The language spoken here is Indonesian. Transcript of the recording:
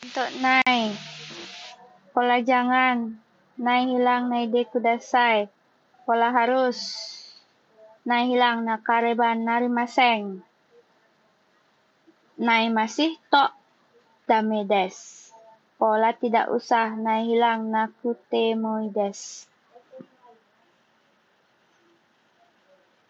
Untuk nai pola jangan. Nai hilang naide kudasai pola harus. Nai hilang na kareban nari narimaseng nai masih tok dame des. pola tidak usah. Nai hilang nakutemoidesu